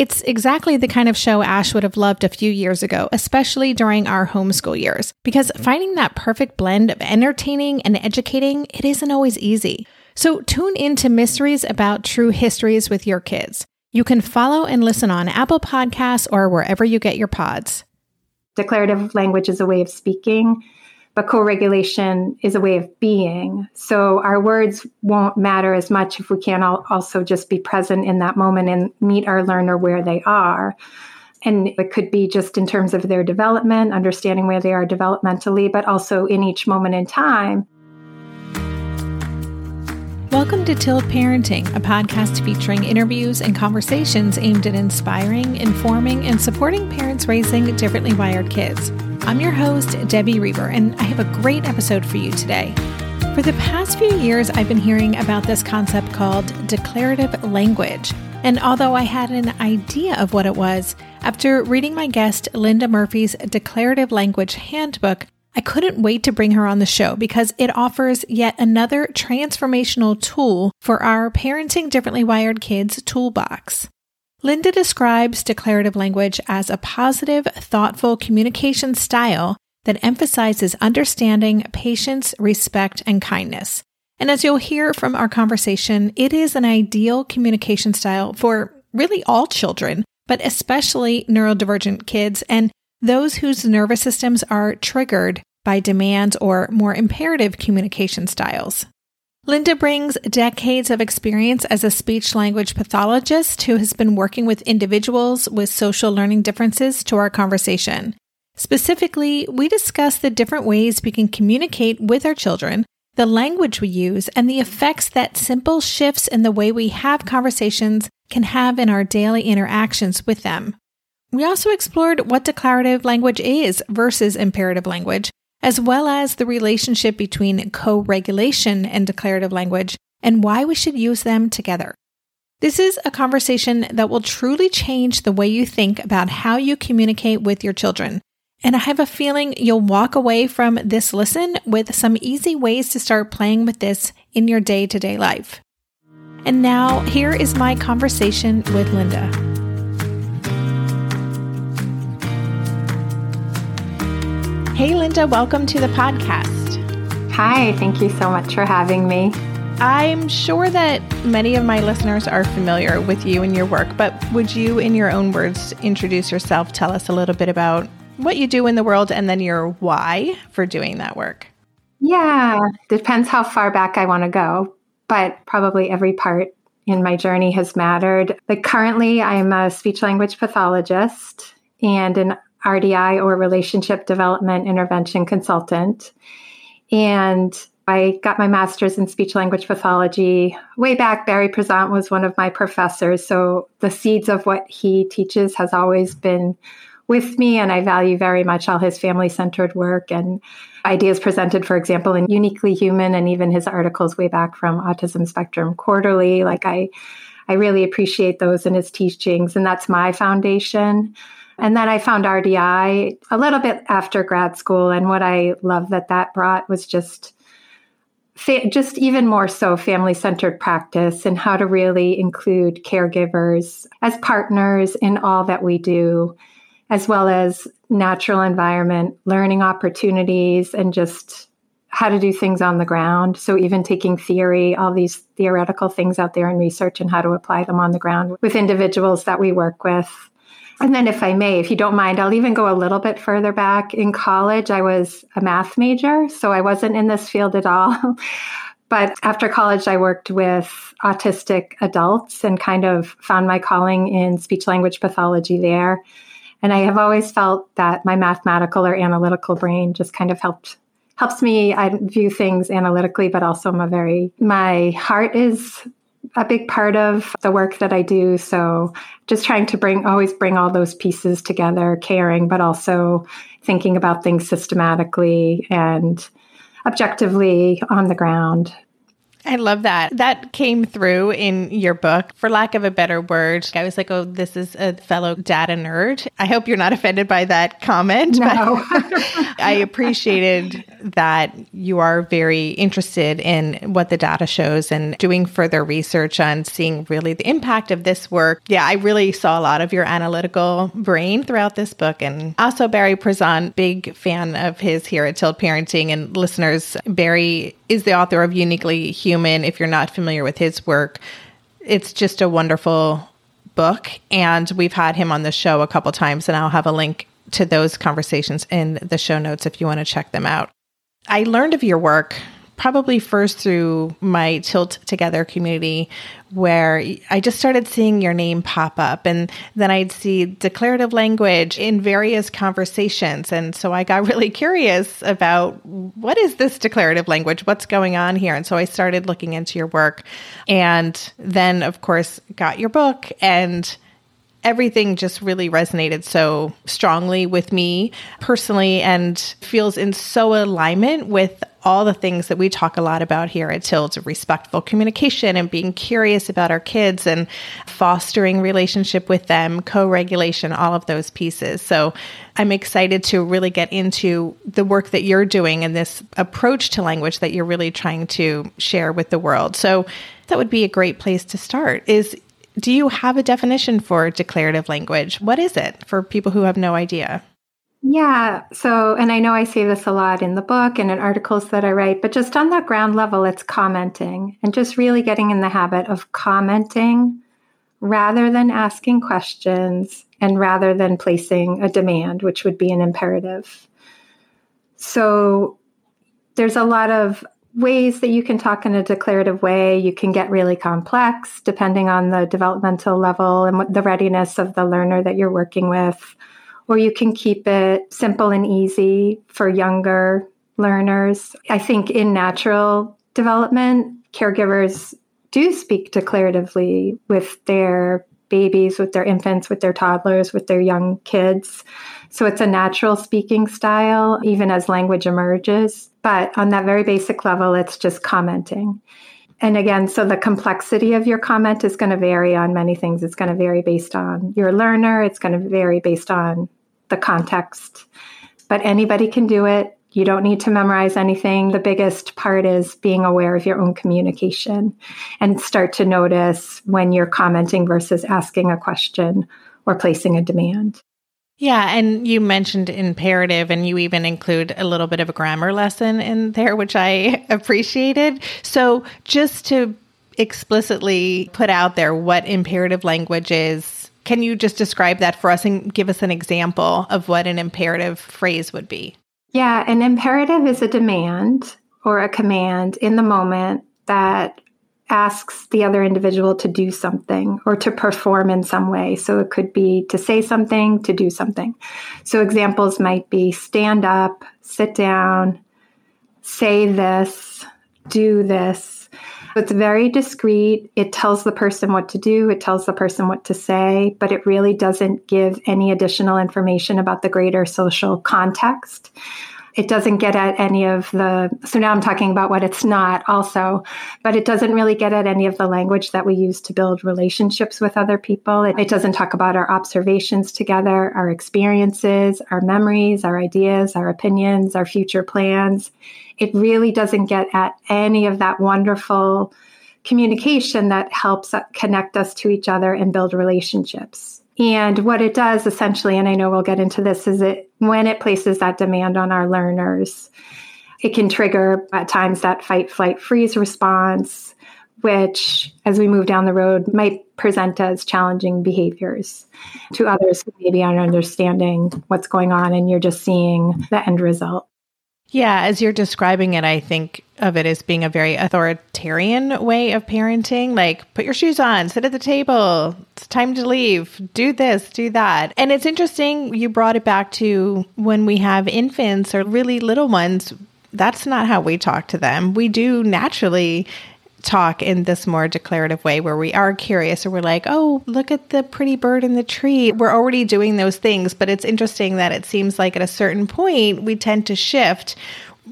It's exactly the kind of show Ash would have loved a few years ago, especially during our homeschool years, because finding that perfect blend of entertaining and educating, it isn't always easy. So tune into Mysteries About True Histories with your kids. You can follow and listen on Apple Podcasts or wherever you get your pods. Declarative language is a way of speaking but co-regulation is a way of being. So our words won't matter as much if we can't also just be present in that moment and meet our learner where they are. And it could be just in terms of their development, understanding where they are developmentally, but also in each moment in time. Welcome to Tilt Parenting, a podcast featuring interviews and conversations aimed at inspiring, informing, and supporting parents raising differently wired kids. I'm your host, Debbie Reber, and I have a great episode for you today. For the past few years, I've been hearing about this concept called declarative language. And although I had an idea of what it was, after reading my guest Linda Murphy's Declarative Language Handbook, I couldn't wait to bring her on the show because it offers yet another transformational tool for our Parenting Differently Wired Kids toolbox. Linda describes declarative language as a positive, thoughtful communication style that emphasizes understanding, patience, respect, and kindness. And as you'll hear from our conversation, it is an ideal communication style for really all children, but especially neurodivergent kids and those whose nervous systems are triggered by demands or more imperative communication styles. Linda brings decades of experience as a speech language pathologist who has been working with individuals with social learning differences to our conversation. Specifically, we discuss the different ways we can communicate with our children, the language we use, and the effects that simple shifts in the way we have conversations can have in our daily interactions with them. We also explored what declarative language is versus imperative language, as well as the relationship between co regulation and declarative language, and why we should use them together. This is a conversation that will truly change the way you think about how you communicate with your children. And I have a feeling you'll walk away from this listen with some easy ways to start playing with this in your day to day life. And now, here is my conversation with Linda. Hey, Linda, welcome to the podcast. Hi, thank you so much for having me. I'm sure that many of my listeners are familiar with you and your work, but would you, in your own words, introduce yourself? Tell us a little bit about what you do in the world and then your why for doing that work. Yeah, depends how far back I want to go, but probably every part in my journey has mattered. Like currently, I'm a speech language pathologist and an RDI or Relationship Development Intervention Consultant. And I got my master's in speech language pathology way back. Barry Prizant was one of my professors. So the seeds of what he teaches has always been with me. And I value very much all his family centered work and ideas presented, for example, in Uniquely Human and even his articles way back from Autism Spectrum Quarterly. Like I, I really appreciate those and his teachings. And that's my foundation. And then I found RDI a little bit after grad school. And what I love that that brought was just just even more so family centered practice and how to really include caregivers as partners in all that we do, as well as natural environment, learning opportunities, and just how to do things on the ground. So, even taking theory, all these theoretical things out there in research, and how to apply them on the ground with individuals that we work with. And then, if I may, if you don't mind, I'll even go a little bit further back. In college, I was a math major, so I wasn't in this field at all. but after college, I worked with autistic adults and kind of found my calling in speech language pathology there. And I have always felt that my mathematical or analytical brain just kind of helped helps me I view things analytically, but also I'm a very my heart is a big part of the work that I do. So just trying to bring always bring all those pieces together, caring, but also thinking about things systematically and objectively on the ground. I love that. That came through in your book. For lack of a better word, I was like, oh, this is a fellow data nerd. I hope you're not offended by that comment. No. I appreciated that you are very interested in what the data shows and doing further research on seeing really the impact of this work. Yeah, I really saw a lot of your analytical brain throughout this book. And also, Barry Prizant, big fan of his here at Tilt Parenting. And listeners, Barry is the author of Uniquely Human. If you're not familiar with his work, it's just a wonderful book. And we've had him on the show a couple times, and I'll have a link to those conversations in the show notes if you want to check them out. I learned of your work probably first through my Tilt Together community, where I just started seeing your name pop up. And then I'd see declarative language in various conversations. And so I got really curious about what is this declarative language? What's going on here? And so I started looking into your work. And then, of course, got your book and everything just really resonated so strongly with me personally and feels in so alignment with all the things that we talk a lot about here at Tilt respectful communication and being curious about our kids and fostering relationship with them, co-regulation, all of those pieces. So I'm excited to really get into the work that you're doing and this approach to language that you're really trying to share with the world. So that would be a great place to start is do you have a definition for declarative language? What is it for people who have no idea? Yeah. So, and I know I say this a lot in the book and in articles that I write, but just on that ground level, it's commenting and just really getting in the habit of commenting rather than asking questions and rather than placing a demand, which would be an imperative. So, there's a lot of ways that you can talk in a declarative way. You can get really complex depending on the developmental level and the readiness of the learner that you're working with. Or you can keep it simple and easy for younger learners. I think in natural development, caregivers do speak declaratively with their babies, with their infants, with their toddlers, with their young kids. So it's a natural speaking style, even as language emerges. But on that very basic level, it's just commenting. And again, so the complexity of your comment is going to vary on many things. It's going to vary based on your learner, it's going to vary based on the context. But anybody can do it. You don't need to memorize anything. The biggest part is being aware of your own communication and start to notice when you're commenting versus asking a question or placing a demand. Yeah, and you mentioned imperative, and you even include a little bit of a grammar lesson in there, which I appreciated. So, just to explicitly put out there what imperative language is, can you just describe that for us and give us an example of what an imperative phrase would be? Yeah, an imperative is a demand or a command in the moment that asks the other individual to do something or to perform in some way. So it could be to say something, to do something. So examples might be stand up, sit down, say this, do this. It's very discreet. It tells the person what to do, it tells the person what to say, but it really doesn't give any additional information about the greater social context it doesn't get at any of the, so now I'm talking about what it's not also, but it doesn't really get at any of the language that we use to build relationships with other people. It, it doesn't talk about our observations together, our experiences, our memories, our ideas, our opinions, our future plans. It really doesn't get at any of that wonderful communication that helps connect us to each other and build relationships. And what it does essentially, and I know we'll get into this, is it when it places that demand on our learners, it can trigger at times that fight, flight, freeze response, which as we move down the road might present as challenging behaviors to others who maybe aren't understanding what's going on and you're just seeing the end result. Yeah, as you're describing it, I think of it as being a very authoritarian way of parenting. Like, put your shoes on, sit at the table, it's time to leave, do this, do that. And it's interesting, you brought it back to when we have infants or really little ones. That's not how we talk to them. We do naturally talk in this more declarative way where we are curious or we're like, oh, look at the pretty bird in the tree. We're already doing those things, but it's interesting that it seems like at a certain point we tend to shift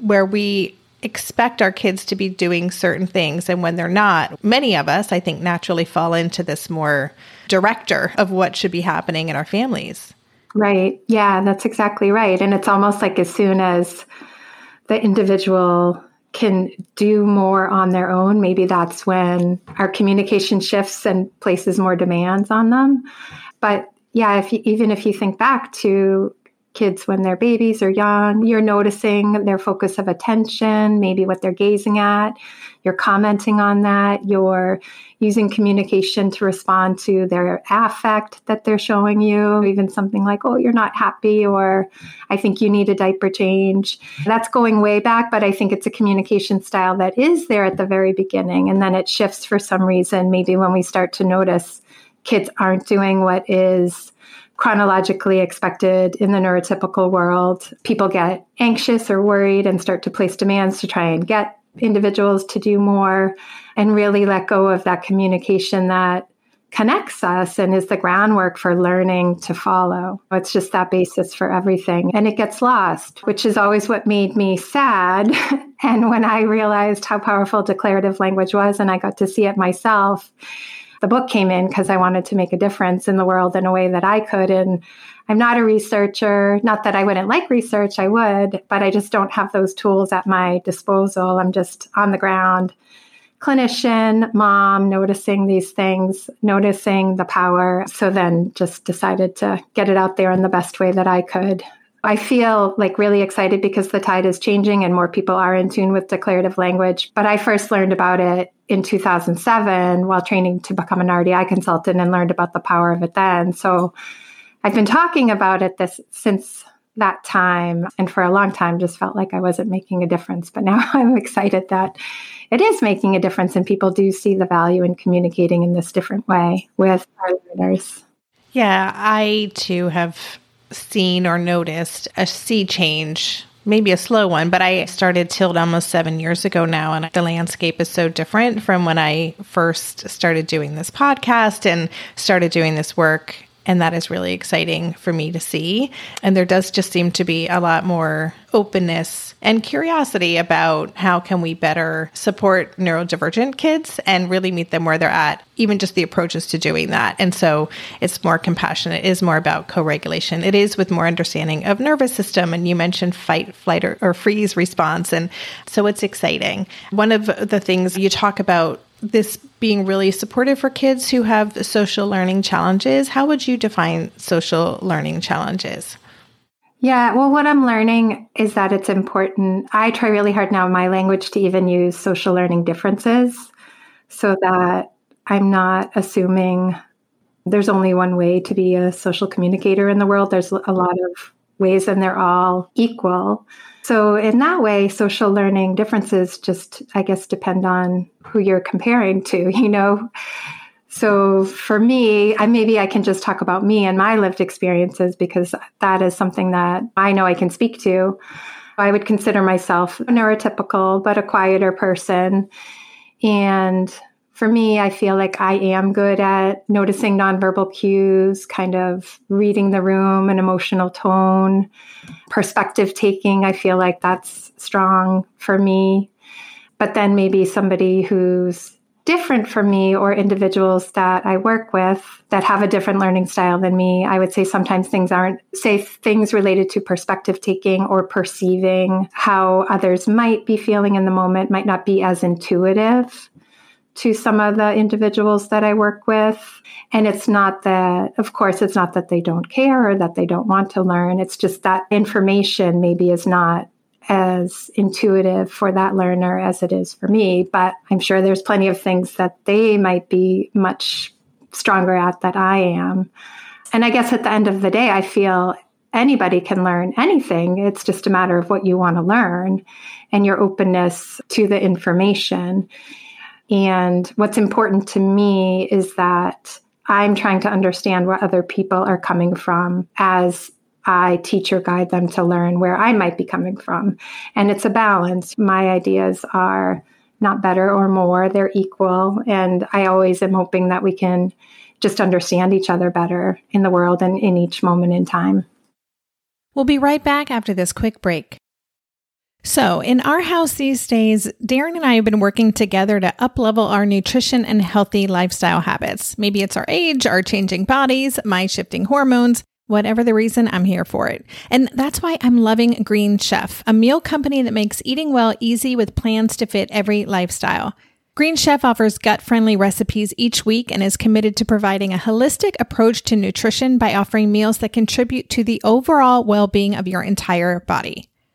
where we expect our kids to be doing certain things. And when they're not many of us i think naturally fall into this more director of what should be happening in our families. Right. Yeah that's exactly right. And it's almost like as soon as the individual can do more on their own, maybe that's when our communication shifts and places more demands on them. But yeah, if you, even if you think back to kids when they're babies or young, you're noticing their focus of attention, maybe what they're gazing at. You're commenting on that. You're using communication to respond to their affect that they're showing you, even something like, oh, you're not happy, or I think you need a diaper change. That's going way back, but I think it's a communication style that is there at the very beginning. And then it shifts for some reason, maybe when we start to notice kids aren't doing what is chronologically expected in the neurotypical world. People get anxious or worried and start to place demands to try and get individuals to do more and really let go of that communication that connects us and is the groundwork for learning to follow. It's just that basis for everything. And it gets lost, which is always what made me sad. and when I realized how powerful declarative language was and I got to see it myself, the book came in because I wanted to make a difference in the world in a way that I could. And I'm not a researcher. Not that I wouldn't like research, I would, but I just don't have those tools at my disposal. I'm just on the ground, clinician, mom, noticing these things, noticing the power. So then just decided to get it out there in the best way that I could. I feel like really excited because the tide is changing and more people are in tune with declarative language. But I first learned about it in 2007 while training to become an RDI consultant and learned about the power of it then. So I've been talking about it this since that time and for a long time just felt like I wasn't making a difference. But now I'm excited that it is making a difference and people do see the value in communicating in this different way with our learners. Yeah, I too have seen or noticed a sea change maybe a slow one, but I started Tilt almost seven years ago now, and the landscape is so different from when I first started doing this podcast and started doing this work and that is really exciting for me to see. And there does just seem to be a lot more openness and curiosity about how can we better support neurodivergent kids and really meet them where they're at, even just the approaches to doing that. And so it's more compassionate, it is more about co-regulation. It is with more understanding of nervous system. And you mentioned fight, flight, or, or freeze response. And so it's exciting. One of the things you talk about this being really supportive for kids who have social learning challenges. How would you define social learning challenges? Yeah, well, what I'm learning is that it's important. I try really hard now in my language to even use social learning differences so that I'm not assuming there's only one way to be a social communicator in the world. There's a lot of ways, and they're all equal. So, in that way, social learning differences just, I guess, depend on who you're comparing to, you know? So, for me, I, maybe I can just talk about me and my lived experiences because that is something that I know I can speak to. I would consider myself a neurotypical, but a quieter person. And for me, I feel like I am good at noticing nonverbal cues, kind of reading the room and emotional tone, perspective taking. I feel like that's strong for me. But then maybe somebody who's different from me or individuals that I work with that have a different learning style than me, I would say sometimes things aren't, say, things related to perspective taking or perceiving how others might be feeling in the moment might not be as intuitive to some of the individuals that I work with. And it's not that, of course, it's not that they don't care or that they don't want to learn. It's just that information maybe is not as intuitive for that learner as it is for me. But I'm sure there's plenty of things that they might be much stronger at that I am. And I guess at the end of the day, I feel anybody can learn anything. It's just a matter of what you want to learn and your openness to the information. And what's important to me is that I'm trying to understand where other people are coming from as I teach or guide them to learn where I might be coming from. And it's a balance. My ideas are not better or more, they're equal. And I always am hoping that we can just understand each other better in the world and in each moment in time. We'll be right back after this quick break. So, in our house these days, Darren and I have been working together to uplevel our nutrition and healthy lifestyle habits. Maybe it's our age, our changing bodies, my shifting hormones. Whatever the reason, I'm here for it. And that's why I'm loving Green Chef, a meal company that makes eating well easy with plans to fit every lifestyle. Green Chef offers gut friendly recipes each week and is committed to providing a holistic approach to nutrition by offering meals that contribute to the overall well being of your entire body.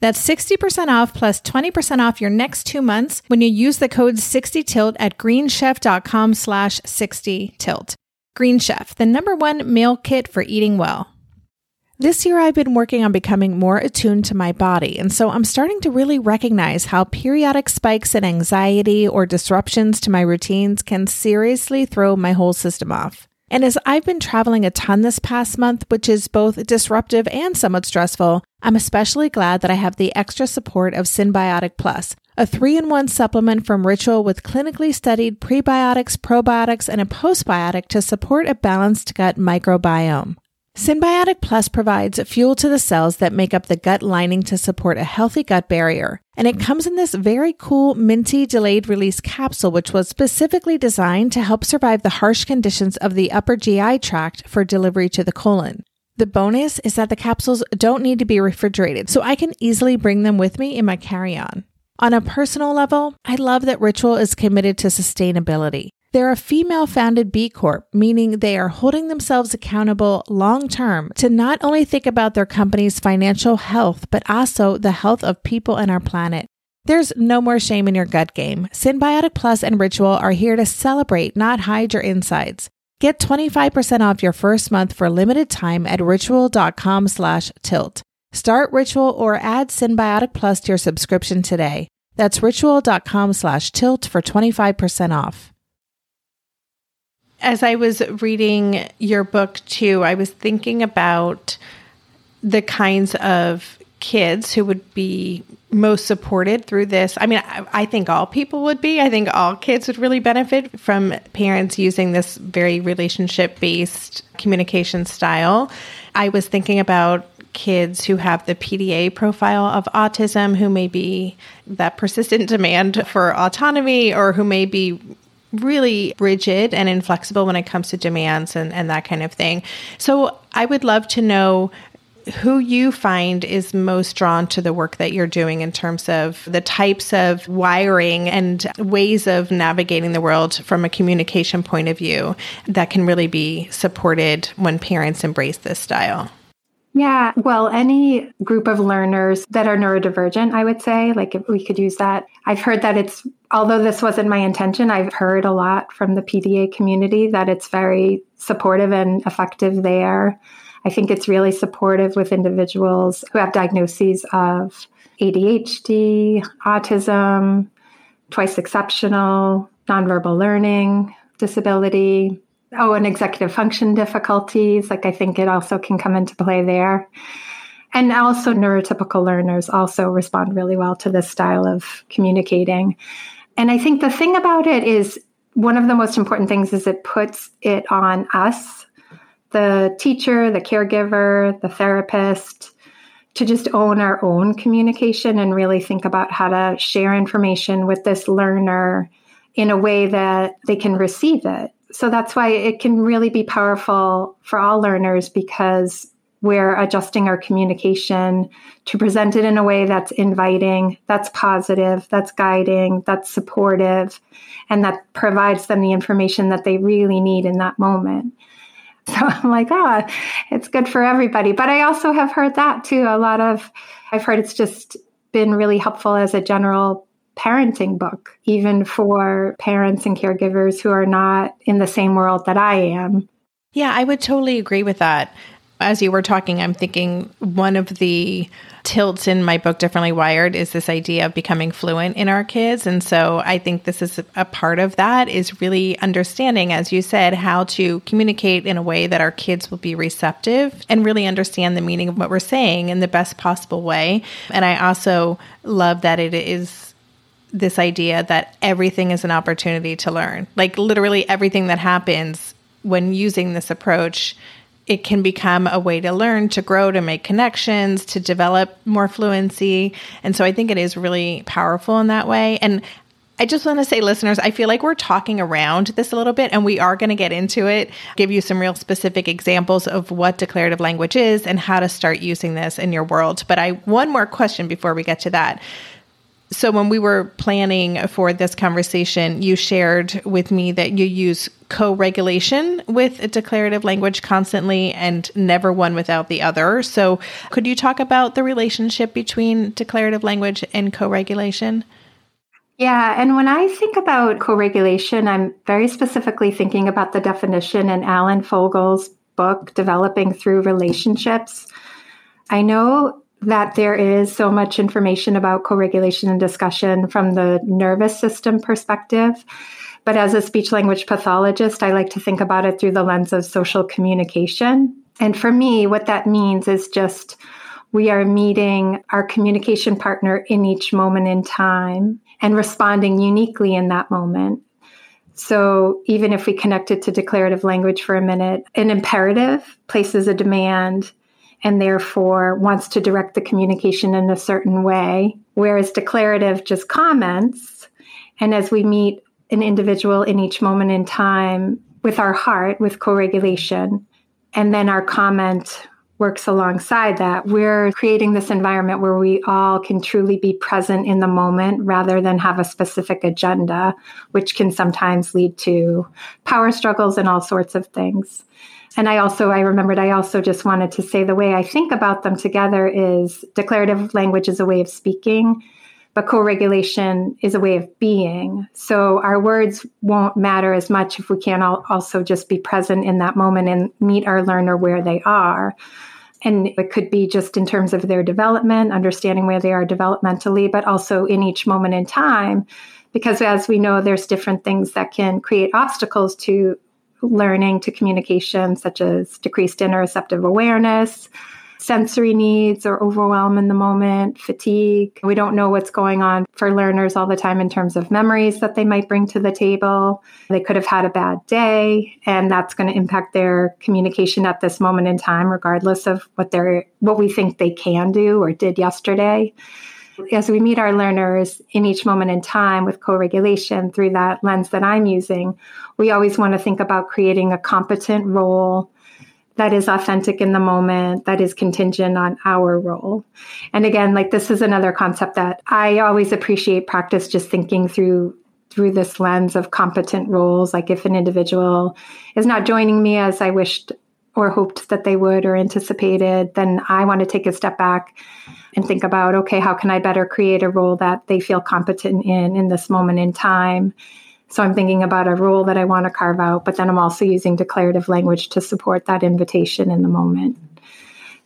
That's 60% off plus 20% off your next two months when you use the code 60tilt at greenchef.com slash 60tilt. Green Chef, the number one meal kit for eating well. This year, I've been working on becoming more attuned to my body, and so I'm starting to really recognize how periodic spikes in anxiety or disruptions to my routines can seriously throw my whole system off. And as I've been traveling a ton this past month, which is both disruptive and somewhat stressful, I'm especially glad that I have the extra support of Synbiotic Plus, a three in one supplement from Ritual with clinically studied prebiotics, probiotics, and a postbiotic to support a balanced gut microbiome. Synbiotic Plus provides fuel to the cells that make up the gut lining to support a healthy gut barrier. And it comes in this very cool minty delayed release capsule, which was specifically designed to help survive the harsh conditions of the upper GI tract for delivery to the colon. The bonus is that the capsules don't need to be refrigerated, so I can easily bring them with me in my carry on. On a personal level, I love that Ritual is committed to sustainability. They're a female founded B Corp, meaning they are holding themselves accountable long term to not only think about their company's financial health, but also the health of people and our planet. There's no more shame in your gut game. Synbiotic Plus and Ritual are here to celebrate, not hide your insides. Get 25% off your first month for limited time at ritual.com slash tilt. Start Ritual or add Synbiotic Plus to your subscription today. That's ritual.com slash tilt for 25% off as I was reading your book too, I was thinking about the kinds of kids who would be most supported through this. I mean, I, I, think all people would be. I think all kids would really benefit from parents using this very relationship based communication style. I was thinking about kids who have the PDA profile of autism, who may be that persistent demand for autonomy, or who may be really rigid and inflexible when it comes to demands and, and that kind of thing. So I would love to know who you find is most drawn to the work that you're doing in terms of the types of wiring and ways of navigating the world from a communication point of view that can really be supported when parents embrace this style. Yeah, well, any group of learners that are neurodivergent, I would say, like if we could use that. I've heard that it's, although this wasn't my intention, I've heard a lot from the PDA community that it's very supportive and effective there. I think it's really supportive with individuals who have diagnoses of ADHD, autism, twice exceptional, nonverbal learning disability, Oh, and executive function difficulties. Like I think it also can come into play there. And also, neurotypical learners also respond really well to this style of communicating. And I think the thing about it is one of the most important things is it puts it on us, the teacher, the caregiver, the therapist, to just own our own communication and really think about how to share information with this learner in a way that they can receive it so that's why it can really be powerful for all learners because we're adjusting our communication to present it in a way that's inviting, that's positive, that's guiding, that's supportive, and that provides them the information that they really need in that moment. So I'm like, oh, it's good for everybody. But I also have heard that too. A lot of, I've heard it's just been really helpful as a general parenting book, even for parents and caregivers who are not in the same world that I am. Yeah, I would totally agree with that. As you were talking, I'm thinking one of the tilts in my book, Differently Wired, is this idea of becoming fluent in our kids. And so I think this is a part of that is really understanding, as you said, how to communicate in a way that our kids will be receptive and really understand the meaning of what we're saying in the best possible way. And I also love that it is this idea that everything is an opportunity to learn. Like literally everything that happens when using this approach, it can become a way to learn, to grow, to make connections, to develop more fluency. And so I think it is really powerful in that way. And I just want to say, listeners, I feel like we're talking around this a little bit and we are going to get into it, give you some real specific examples of what declarative language is and how to start using this in your world. But I, one more question before we get to that. So, when we were planning for this conversation, you shared with me that you use co regulation with declarative language constantly and never one without the other. So, could you talk about the relationship between declarative language and co regulation? Yeah, and when I think about co regulation, I'm very specifically thinking about the definition in Alan Fogel's book, Developing Through Relationships. I know that there is so much information about co regulation and discussion from the nervous system perspective. But as a speech language pathologist, I like to think about it through the lens of social communication. And for me, what that means is just we are meeting our communication partner in each moment in time and responding uniquely in that moment. So even if we connect it to declarative language for a minute, an imperative places a demand and therefore wants to direct the communication in a certain way, whereas declarative just comments. And as we meet an individual in each moment in time with our heart, with co regulation, and then our comment works alongside that, we're creating this environment where we all can truly be present in the moment rather than have a specific agenda, which can sometimes lead to power struggles and all sorts of things and I also, I remembered, I also just wanted to say the way I think about them together is declarative language is a way of speaking, but co regulation is a way of being. So our words won't matter as much if we can't also just be present in that moment and meet our learner where they are. And it could be just in terms of their development, understanding where they are developmentally, but also in each moment in time. Because as we know, there's different things that can create obstacles to learning to communication, such as decreased interoceptive awareness, sensory needs or overwhelm in the moment, fatigue. We don't know what's going on for learners all the time in terms of memories that they might bring to the table. They could have had a bad day, and that's going to impact their communication at this moment in time, regardless of what they're what we think they can do or did yesterday as we meet our learners in each moment in time with co regulation through that lens that I'm using, we always want to think about creating a competent role that is authentic in the moment, that is contingent on our role. And again, like this is another concept that I always appreciate practice just thinking through through this lens of competent roles. Like if an individual is not joining me as I wished or hoped that they would or anticipated, then I want to take a step back and think about okay, how can I better create a role that they feel competent in in this moment in time? So I'm thinking about a role that I want to carve out, but then I'm also using declarative language to support that invitation in the moment.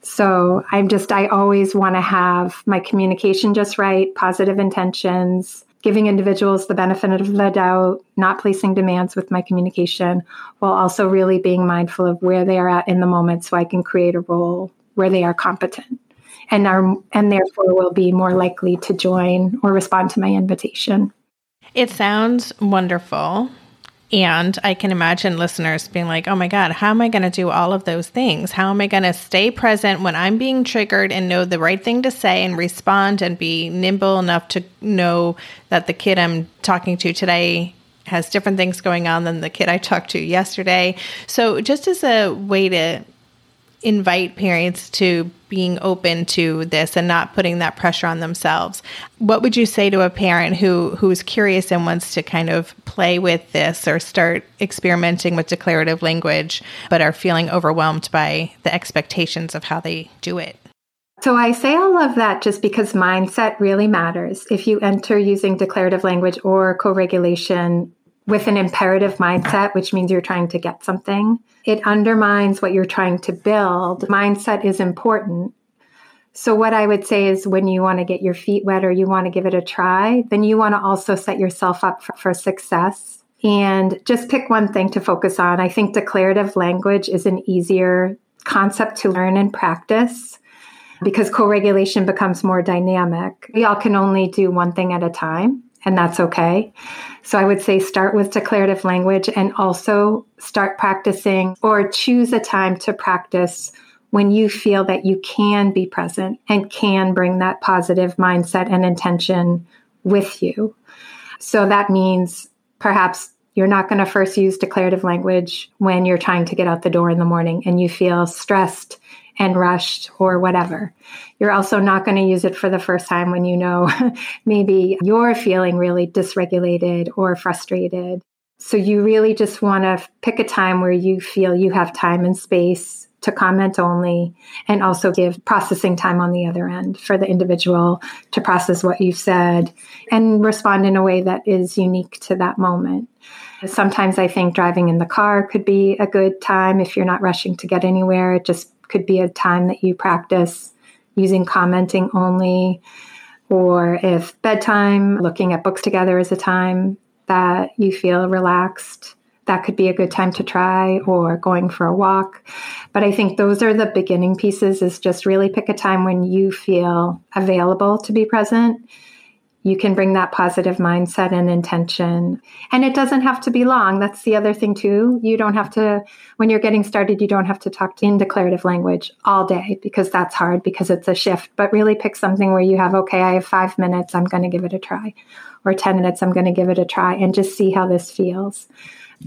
So I'm just, I always want to have my communication just right, positive intentions, giving individuals the benefit of the doubt, not placing demands with my communication, while also really being mindful of where they are at in the moment so I can create a role where they are competent and are and therefore will be more likely to join or respond to my invitation. It sounds wonderful. And I can imagine listeners being like, oh my God, how am I going to do all of those things? How am I going to stay present when I'm being triggered and know the right thing to say and respond and be nimble enough to know that the kid I'm talking to today has different things going on than the kid I talked to yesterday? So, just as a way to invite parents to being open to this and not putting that pressure on themselves. What would you say to a parent who who's curious and wants to kind of play with this or start experimenting with declarative language but are feeling overwhelmed by the expectations of how they do it? So I say all of that just because mindset really matters. If you enter using declarative language or co-regulation with an imperative mindset, which means you're trying to get something, it undermines what you're trying to build. Mindset is important. So, what I would say is when you want to get your feet wet or you want to give it a try, then you want to also set yourself up for, for success and just pick one thing to focus on. I think declarative language is an easier concept to learn and practice because co regulation becomes more dynamic. We all can only do one thing at a time and that's okay. So I would say start with declarative language and also start practicing or choose a time to practice when you feel that you can be present and can bring that positive mindset and intention with you. So that means perhaps you're not going to first use declarative language when you're trying to get out the door in the morning and you feel stressed and rushed or whatever. You're also not going to use it for the first time when you know maybe you're feeling really dysregulated or frustrated. So you really just want to pick a time where you feel you have time and space to comment only and also give processing time on the other end for the individual to process what you've said and respond in a way that is unique to that moment. Sometimes I think driving in the car could be a good time if you're not rushing to get anywhere. Just could be a time that you practice using commenting only, or if bedtime, looking at books together is a time that you feel relaxed, that could be a good time to try, or going for a walk. But I think those are the beginning pieces is just really pick a time when you feel available to be present you can bring that positive mindset and intention. And it doesn't have to be long. That's the other thing, too. You don't have to, when you're getting started, you don't have to talk in declarative language all day because that's hard because it's a shift. But really pick something where you have, okay, I have five minutes, I'm going to give it a try, or 10 minutes, I'm going to give it a try, and just see how this feels.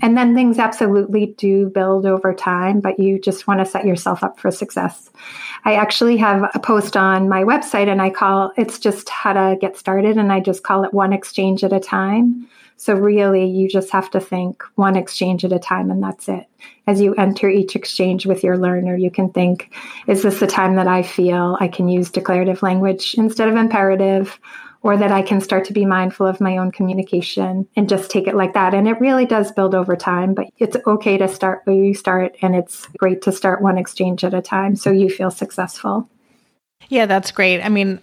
And then things absolutely do build over time, but you just want to set yourself up for success. I actually have a post on my website and I call it's just how to get started and I just call it one exchange at a time. So really you just have to think one exchange at a time and that's it. As you enter each exchange with your learner, you can think, is this the time that I feel I can use declarative language instead of imperative? Or that I can start to be mindful of my own communication and just take it like that. And it really does build over time, but it's okay to start where you start. And it's great to start one exchange at a time so you feel successful. Yeah, that's great. I mean,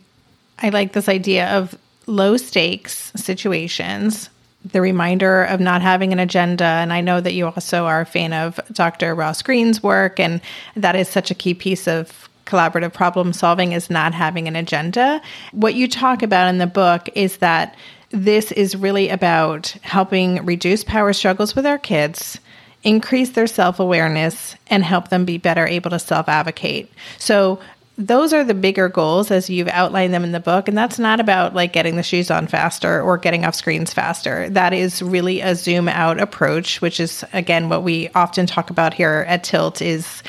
I like this idea of low stakes situations the reminder of not having an agenda. And I know that you also are a fan of Dr. Ross Greene's work, and that is such a key piece of collaborative problem solving is not having an agenda. What you talk about in the book is that this is really about helping reduce power struggles with our kids, increase their self awareness, and help them be better able to self advocate. So, those are the bigger goals as you've outlined them in the book. And that's not about like getting the shoes on faster or getting off screens faster. That is really a zoom out approach, which is, again, what we often talk about here at Tilt is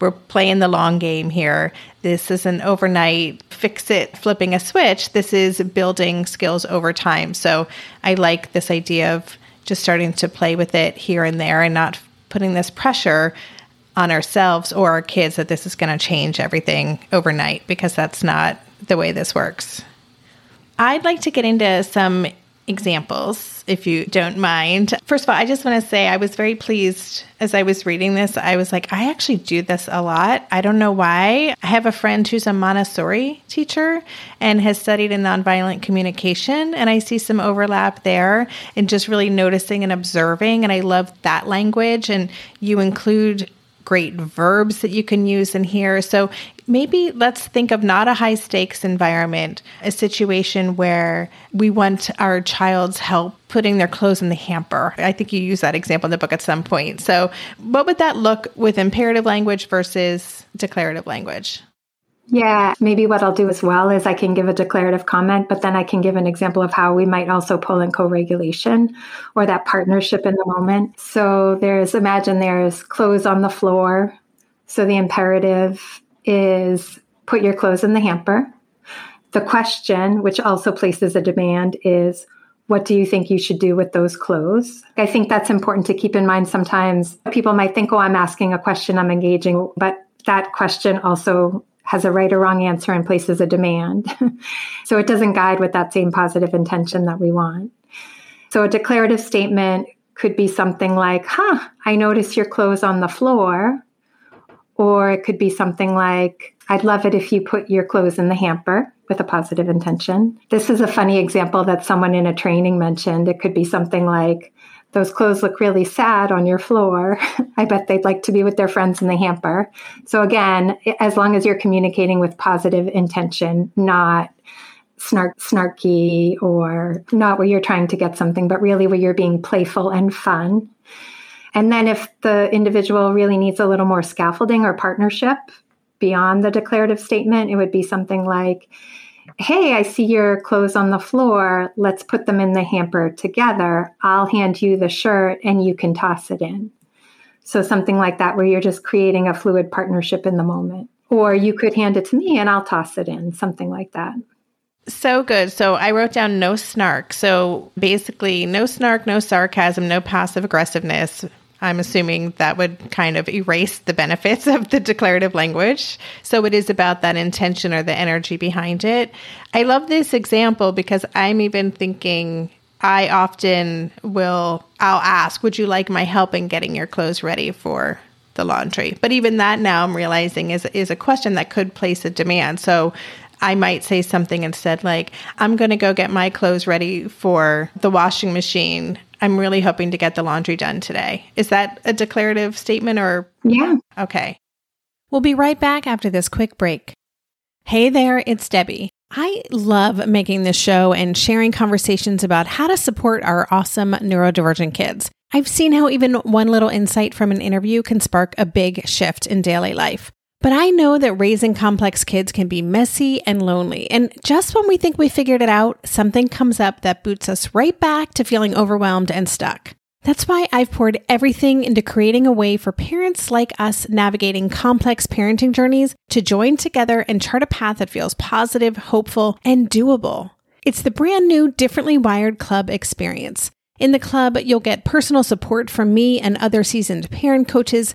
we're playing the long game here. This is an overnight fix it, flipping a switch. This is building skills over time. So I like this idea of just starting to play with it here and there and not putting this pressure on ourselves or our kids that this is going to change everything overnight because that's not the way this works. I'd like to get into some examples, if you don't mind. First of all, I just want to say I was very pleased as I was reading this. I was like, I actually do this a lot. I don't know why. I have a friend who's a Montessori teacher and has studied in nonviolent communication, and I see some overlap there and just really noticing and observing. And I love that language. And you include great verbs that you can use in here. So maybe let's think of not a high stakes environment, a situation where we want our child's help putting their clothes in the hamper. I think you use that example in the book at some point. So, what would that look with imperative language versus declarative language? Yeah, maybe what I'll do as well is I can give a declarative comment, but then I can give an example of how we might also pull in co regulation or that partnership in the moment. So there's, imagine there's clothes on the floor. So the imperative is put your clothes in the hamper. The question, which also places a demand, is what do you think you should do with those clothes? I think that's important to keep in mind. Sometimes people might think, oh, I'm asking a question, I'm engaging, but that question also has a right or wrong answer and places a demand. so it doesn't guide with that same positive intention that we want. So a declarative statement could be something like, huh, I notice your clothes on the floor. Or it could be something like, I'd love it if you put your clothes in the hamper with a positive intention. This is a funny example that someone in a training mentioned. It could be something like, those clothes look really sad on your floor. I bet they'd like to be with their friends in the hamper. So, again, as long as you're communicating with positive intention, not snark, snarky or not where you're trying to get something, but really where you're being playful and fun. And then, if the individual really needs a little more scaffolding or partnership beyond the declarative statement, it would be something like, hey, I see your clothes on the floor. Let's put them in the hamper together. I'll hand you the shirt and you can toss it in. So, something like that, where you're just creating a fluid partnership in the moment. Or you could hand it to me and I'll toss it in, something like that. So good. So I wrote down no snark. So basically, no snark, no sarcasm, no passive aggressiveness, I'm assuming that would kind of erase the benefits of the declarative language. So it is about that intention or the energy behind it. I love this example because I'm even thinking I often will, I'll ask, would you like my help in getting your clothes ready for the laundry? But even that now I'm realizing is, is a question that could place a demand. So I might say something instead like, I'm going to go get my clothes ready for the washing machine I'm really hoping to get the laundry done today. Is that a declarative statement or? Yeah. Okay. We'll be right back after this quick break. Hey there, it's Debbie. I love making this show and sharing conversations about how to support our awesome neurodivergent kids. I've seen how even one little insight from an interview can spark a big shift in daily life. But I know that raising complex kids can be messy and lonely. And just when we think we figured it out, something comes up that boots us right back to feeling overwhelmed and stuck. That's why I've poured everything into creating a way for parents like us navigating complex parenting journeys to join together and chart a path that feels positive, hopeful, and doable. It's the brand new Differently Wired Club experience. In the club, you'll get personal support from me and other seasoned parent coaches,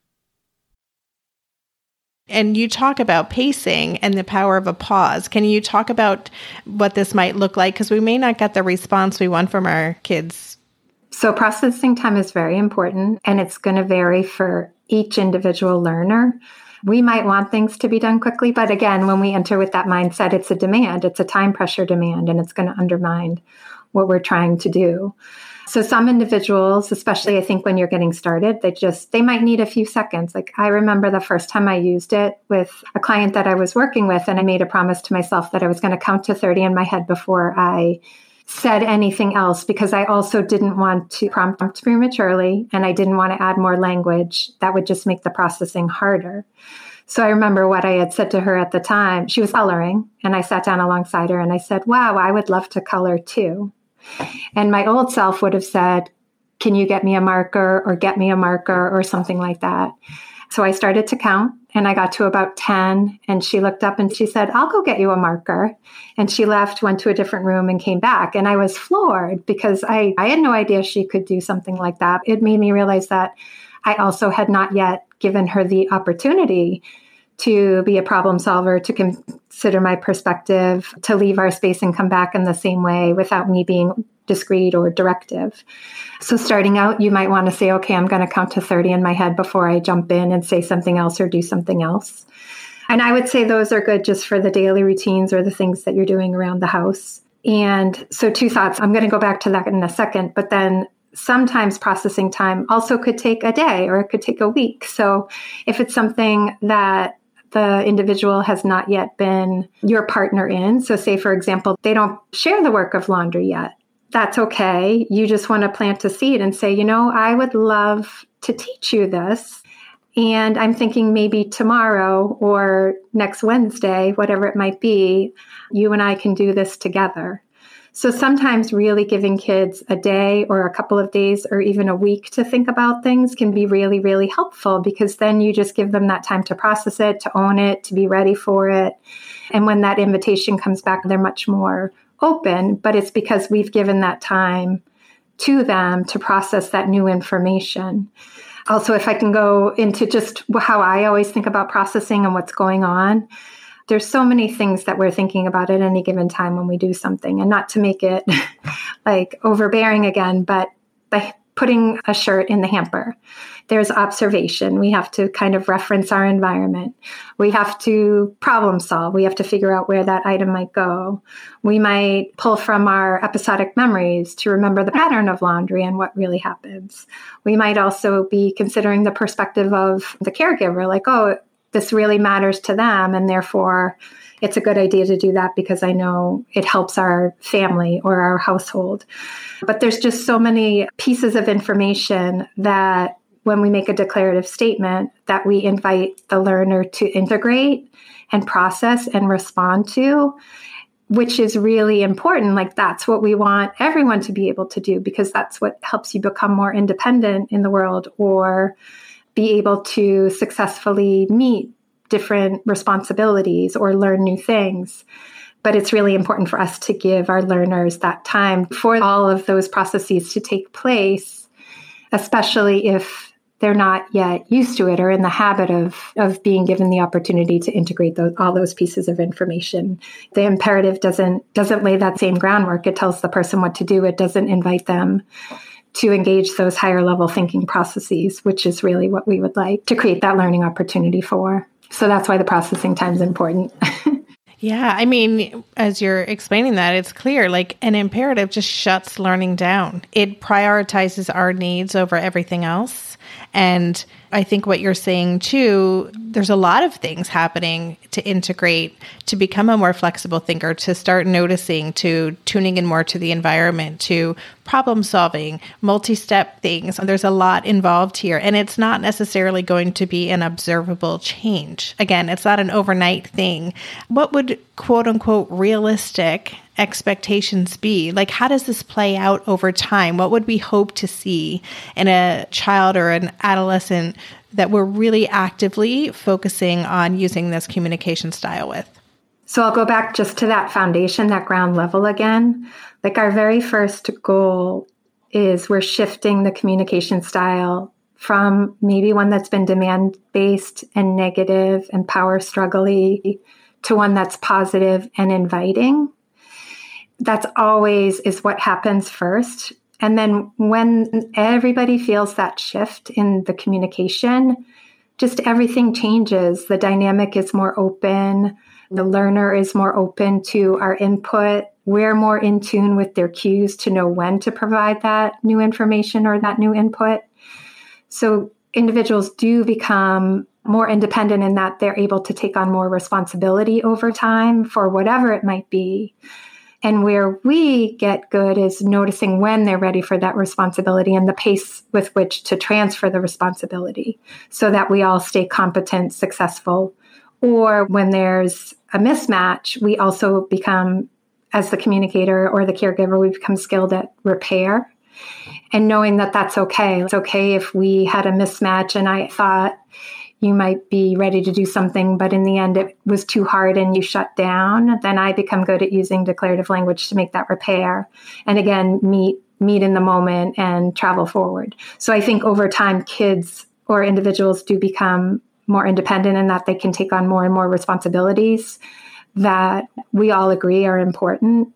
And you talk about pacing and the power of a pause. Can you talk about what this might look like? Because we may not get the response we want from our kids. So, processing time is very important and it's going to vary for each individual learner. We might want things to be done quickly, but again, when we enter with that mindset, it's a demand, it's a time pressure demand, and it's going to undermine what we're trying to do. So some individuals, especially I think when you're getting started, they just they might need a few seconds. Like I remember the first time I used it with a client that I was working with and I made a promise to myself that I was going to count to 30 in my head before I said anything else because I also didn't want to prompt prematurely and I didn't want to add more language that would just make the processing harder. So I remember what I had said to her at the time. She was coloring, and I sat down alongside her and I said, Wow, I would love to color too. And my old self would have said, Can you get me a marker or get me a marker or something like that? So I started to count and I got to about 10. And she looked up and she said, I'll go get you a marker. And she left, went to a different room, and came back. And I was floored because I, I had no idea she could do something like that. It made me realize that I also had not yet given her the opportunity to be a problem solver, to consider my perspective, to leave our space and come back in the same way without me being discreet or directive. So, starting out, you might want to say, okay, I'm going to count to 30 in my head before I jump in and say something else or do something else. And I would say those are good just for the daily routines or the things that you're doing around the house. And so, two thoughts. I'm going to go back to that in a second, but then sometimes processing time also could take a day or it could take a week. So, if it's something that the individual has not yet been your partner in. So, say, for example, they don't share the work of laundry yet. That's okay. You just want to plant a seed and say, you know, I would love to teach you this. And I'm thinking maybe tomorrow or next Wednesday, whatever it might be, you and I can do this together. So sometimes really giving kids a day or a couple of days or even a week to think about things can be really, really helpful because then you just give them that time to process it, to own it, to be ready for it. And when that invitation comes back, they're much more open, but it's because we've given that time to them to process that new information. Also, if I can go into just how I always think about processing and what's going on, there's so many things that we're thinking about at any given time when we do something and not to make it like overbearing again but by putting a shirt in the hamper there's observation. We have to kind of reference our environment. We have to problem solve. We have to figure out where that item might go. We might pull from our episodic memories to remember the pattern of laundry and what really happens. We might also be considering the perspective of the caregiver like oh this really matters to them and therefore it's a good idea to do that because I know it helps our family or our household. But there's just so many pieces of information that when we make a declarative statement that we invite the learner to integrate and process and respond to which is really important like that's what we want everyone to be able to do because that's what helps you become more independent in the world or be able to successfully meet different responsibilities or learn new things. But it's really important for us to give our learners that time for all of those processes to take place, especially if they're not yet used to it or in the habit of, of being given the opportunity to integrate those, all those pieces of information. The imperative doesn't doesn't lay that same groundwork. It tells the person what to do. It doesn't invite them to engage those higher level thinking processes, which is really what we would like to create that learning opportunity for. So that's why the processing time is important. Yeah, I mean, as you're explaining that, it's clear like an imperative just shuts learning down. It prioritizes our needs over everything else. And I think what you're saying too, there's a lot of things happening to integrate, to become a more flexible thinker, to start noticing, to tuning in more to the environment, to problem solving, multi step things. There's a lot involved here. And it's not necessarily going to be an observable change. Again, it's not an overnight thing. What would quote unquote realistic expectations be? Like, how does this play out over time? What would we hope to see in a child or an adolescent that we're really actively focusing on using this communication style with? So I'll go back just to that foundation, that ground level again. Like, our very first goal is we're shifting the communication style from maybe one that's been demand based and negative and power struggly to one that's positive and inviting that's always is what happens first. And then when everybody feels that shift in the communication just everything changes. The dynamic is more open. The learner is more open to our input. We're more in tune with their cues to know when to provide that new information or that new input. So individuals do become more independent in that they're able to take on more responsibility over time for whatever it might be and where we get good is noticing when they're ready for that responsibility and the pace with which to transfer the responsibility so that we all stay competent, successful. Or when there's a mismatch, we also become, as the communicator or the caregiver, we become skilled at repair and knowing that that's okay. It's okay if we had a mismatch and I thought, you might be ready to do something, but in the end it was too hard and you shut down, then I become good at using declarative language to make that repair. And again, meet meet in the moment and travel forward. So I think over time kids or individuals do become more independent in that they can take on more and more responsibilities that we all agree are important.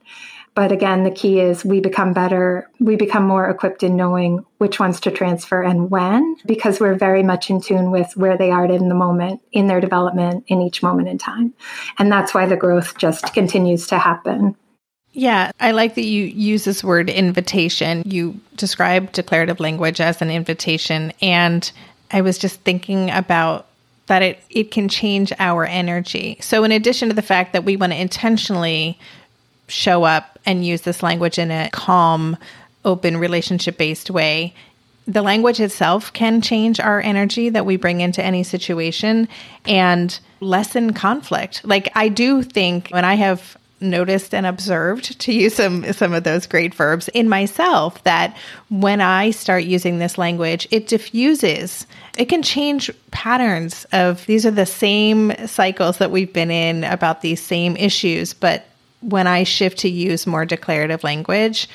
But again, the key is we become better, we become more equipped in knowing which ones to transfer and when, because we're very much in tune with where they are in the moment, in their development, in each moment in time. And that's why the growth just continues to happen. Yeah, I like that you use this word invitation. You describe declarative language as an invitation. And I was just thinking about that it, it can change our energy. So, in addition to the fact that we want to intentionally show up and use this language in a calm, open, relationship based way, the language itself can change our energy that we bring into any situation and lessen conflict. Like, I do think when I have noticed and observed to use some some of those great verbs in myself that when I start using this language it diffuses it can change patterns of these are the same cycles that we've been in about these same issues but when I shift to use more declarative language,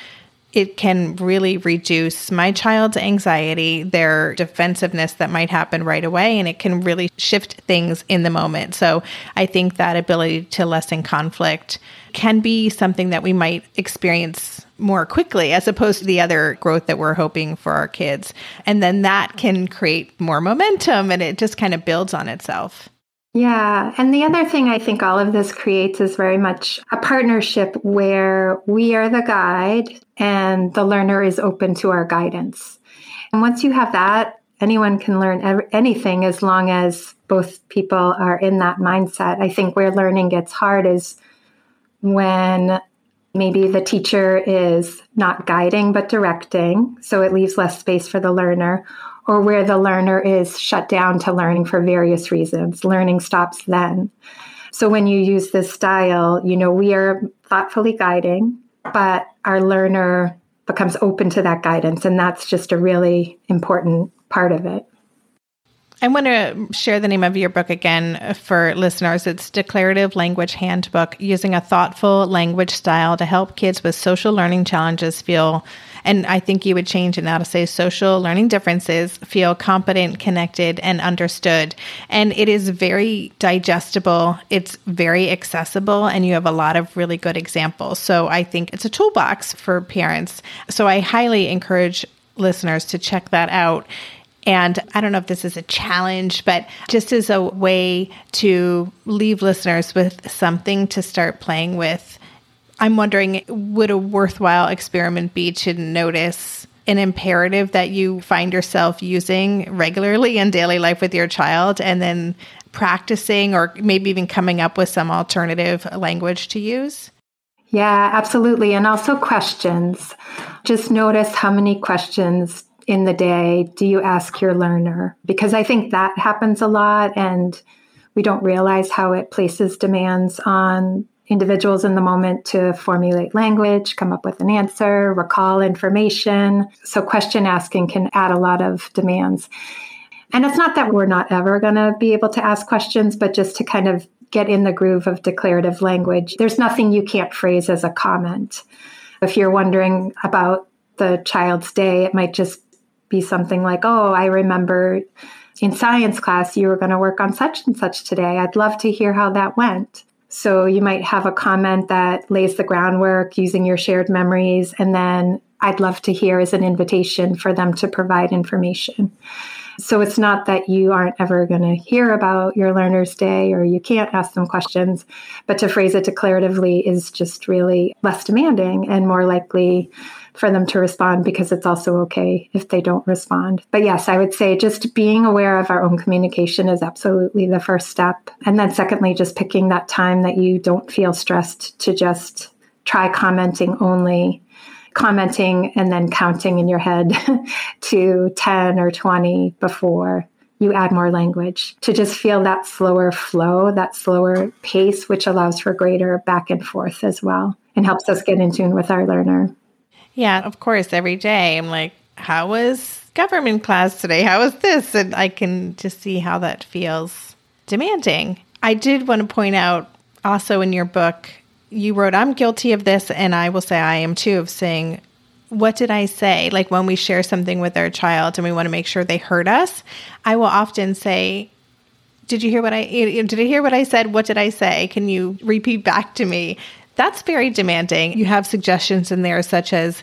it can really reduce my child's anxiety, their defensiveness that might happen right away, and it can really shift things in the moment. So I think that ability to lessen conflict can be something that we might experience more quickly as opposed to the other growth that we're hoping for our kids. And then that can create more momentum and it just kind of builds on itself. Yeah. And the other thing I think all of this creates is very much a partnership where we are the guide and the learner is open to our guidance. And once you have that, anyone can learn anything as long as both people are in that mindset. I think where learning gets hard is when maybe the teacher is not guiding but directing, so it leaves less space for the learner, or where the learner is shut down to learning for various reasons. Learning stops then. So when you use this style, you know, we are thoughtfully guiding, but our learner becomes open to that guidance. And that's just a really important part of it. I want to share the name of your book again for listeners. It's Declarative Language Handbook Using a Thoughtful Language Style to Help Kids with Social Learning Challenges Feel and I think you would change it now to say social learning differences feel competent, connected, and understood. And it is very digestible, it's very accessible, and you have a lot of really good examples. So I think it's a toolbox for parents. So I highly encourage listeners to check that out. And I don't know if this is a challenge, but just as a way to leave listeners with something to start playing with, I'm wondering would a worthwhile experiment be to notice an imperative that you find yourself using regularly in daily life with your child and then practicing or maybe even coming up with some alternative language to use? Yeah, absolutely. And also questions. Just notice how many questions in the day do you ask your learner? Because I think that happens a lot and we don't realize how it places demands on individuals in the moment to formulate language, come up with an answer, recall information. So, question asking can add a lot of demands. And it's not that we're not ever going to be able to ask questions, but just to kind of get in the groove of declarative language. There's nothing you can't phrase as a comment. If you're wondering about the child's day, it might just be something like, Oh, I remember in science class you were going to work on such and such today. I'd love to hear how that went. So you might have a comment that lays the groundwork using your shared memories, and then I'd love to hear as an invitation for them to provide information. So it's not that you aren't ever going to hear about your learner's day or you can't ask them questions, but to phrase it declaratively is just really less demanding and more likely for them to respond because it's also okay if they don't respond. But yes, I would say just being aware of our own communication is absolutely the first step. And then, secondly, just picking that time that you don't feel stressed to just try commenting only commenting and then counting in your head to 10 or 20 before you add more language to just feel that slower flow, that slower pace, which allows for greater back and forth as well and helps us get in tune with our learner. Yeah, of course, every day I'm like, how was government class today? How was this? And I can just see how that feels demanding. I did want to point out also in your book you wrote, I'm guilty of this, and I will say I am too, of saying, What did I say? Like when we share something with our child and we want to make sure they heard us, I will often say, Did you hear what I did I hear what I said? What did I say? Can you repeat back to me? That's very demanding. You have suggestions in there such as,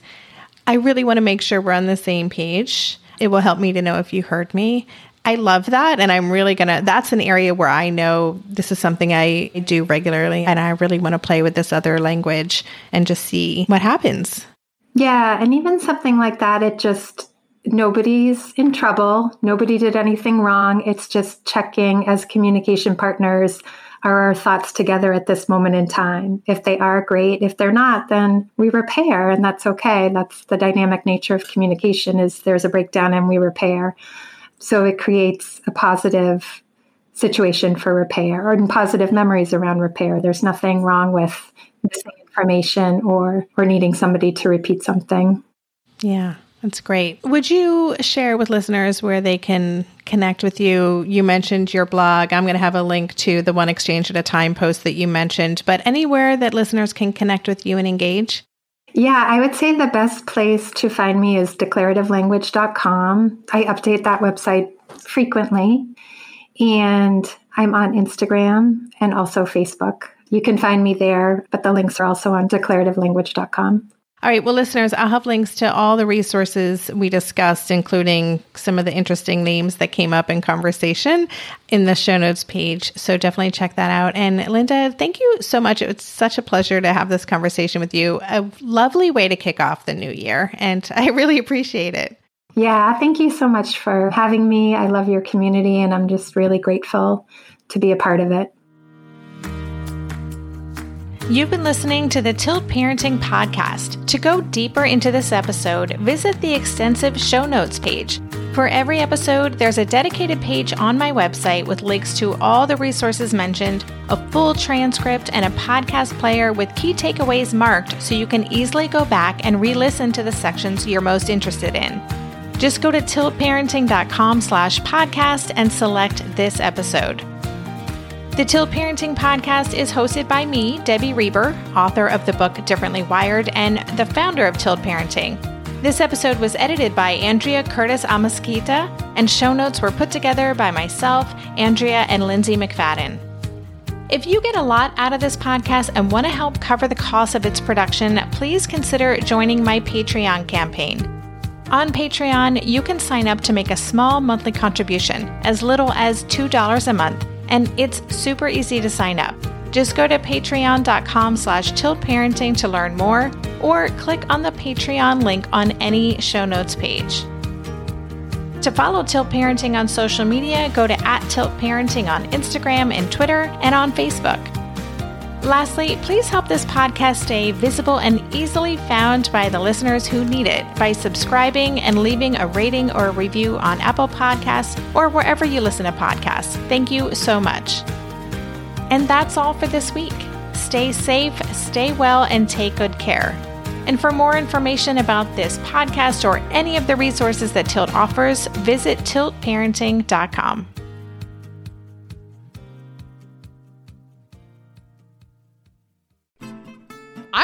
I really want to make sure we're on the same page. It will help me to know if you heard me. I love that. And I'm really going to, that's an area where I know this is something I do regularly. And I really want to play with this other language and just see what happens. Yeah. And even something like that, it just, nobody's in trouble. Nobody did anything wrong. It's just checking as communication partners are our thoughts together at this moment in time. If they are great, if they're not, then we repair and that's okay. That's the dynamic nature of communication is there's a breakdown and we repair. So it creates a positive situation for repair or positive memories around repair. There's nothing wrong with missing information or or needing somebody to repeat something. Yeah. That's great. Would you share with listeners where they can connect with you? You mentioned your blog. I'm going to have a link to the One Exchange at a Time post that you mentioned, but anywhere that listeners can connect with you and engage? Yeah, I would say the best place to find me is declarativelanguage.com. I update that website frequently. And I'm on Instagram and also Facebook. You can find me there, but the links are also on declarativelanguage.com. All right. Well, listeners, I'll have links to all the resources we discussed, including some of the interesting names that came up in conversation in the show notes page. So definitely check that out. And Linda, thank you so much. It's such a pleasure to have this conversation with you. A lovely way to kick off the new year. And I really appreciate it. Yeah. Thank you so much for having me. I love your community and I'm just really grateful to be a part of it. You've been listening to the Tilt Parenting Podcast. To go deeper into this episode, visit the extensive show notes page. For every episode, there's a dedicated page on my website with links to all the resources mentioned, a full transcript, and a podcast player with key takeaways marked so you can easily go back and re-listen to the sections you're most interested in. Just go to tiltparenting.com slash podcast and select this episode. The Tilt Parenting Podcast is hosted by me, Debbie Reber, author of the book Differently Wired and the founder of Tilt Parenting. This episode was edited by Andrea Curtis Amasquita, and show notes were put together by myself, Andrea, and Lindsay McFadden. If you get a lot out of this podcast and want to help cover the cost of its production, please consider joining my Patreon campaign. On Patreon, you can sign up to make a small monthly contribution, as little as $2 a month, and it's super easy to sign up. Just go to patreon.com slash tiltparenting to learn more, or click on the Patreon link on any show notes page. To follow Tilt Parenting on social media, go to at Tilt Parenting on Instagram and Twitter and on Facebook. Lastly, please help this podcast stay visible and easily found by the listeners who need it by subscribing and leaving a rating or a review on Apple Podcasts or wherever you listen to podcasts. Thank you so much. And that's all for this week. Stay safe, stay well, and take good care. And for more information about this podcast or any of the resources that Tilt offers, visit tiltparenting.com.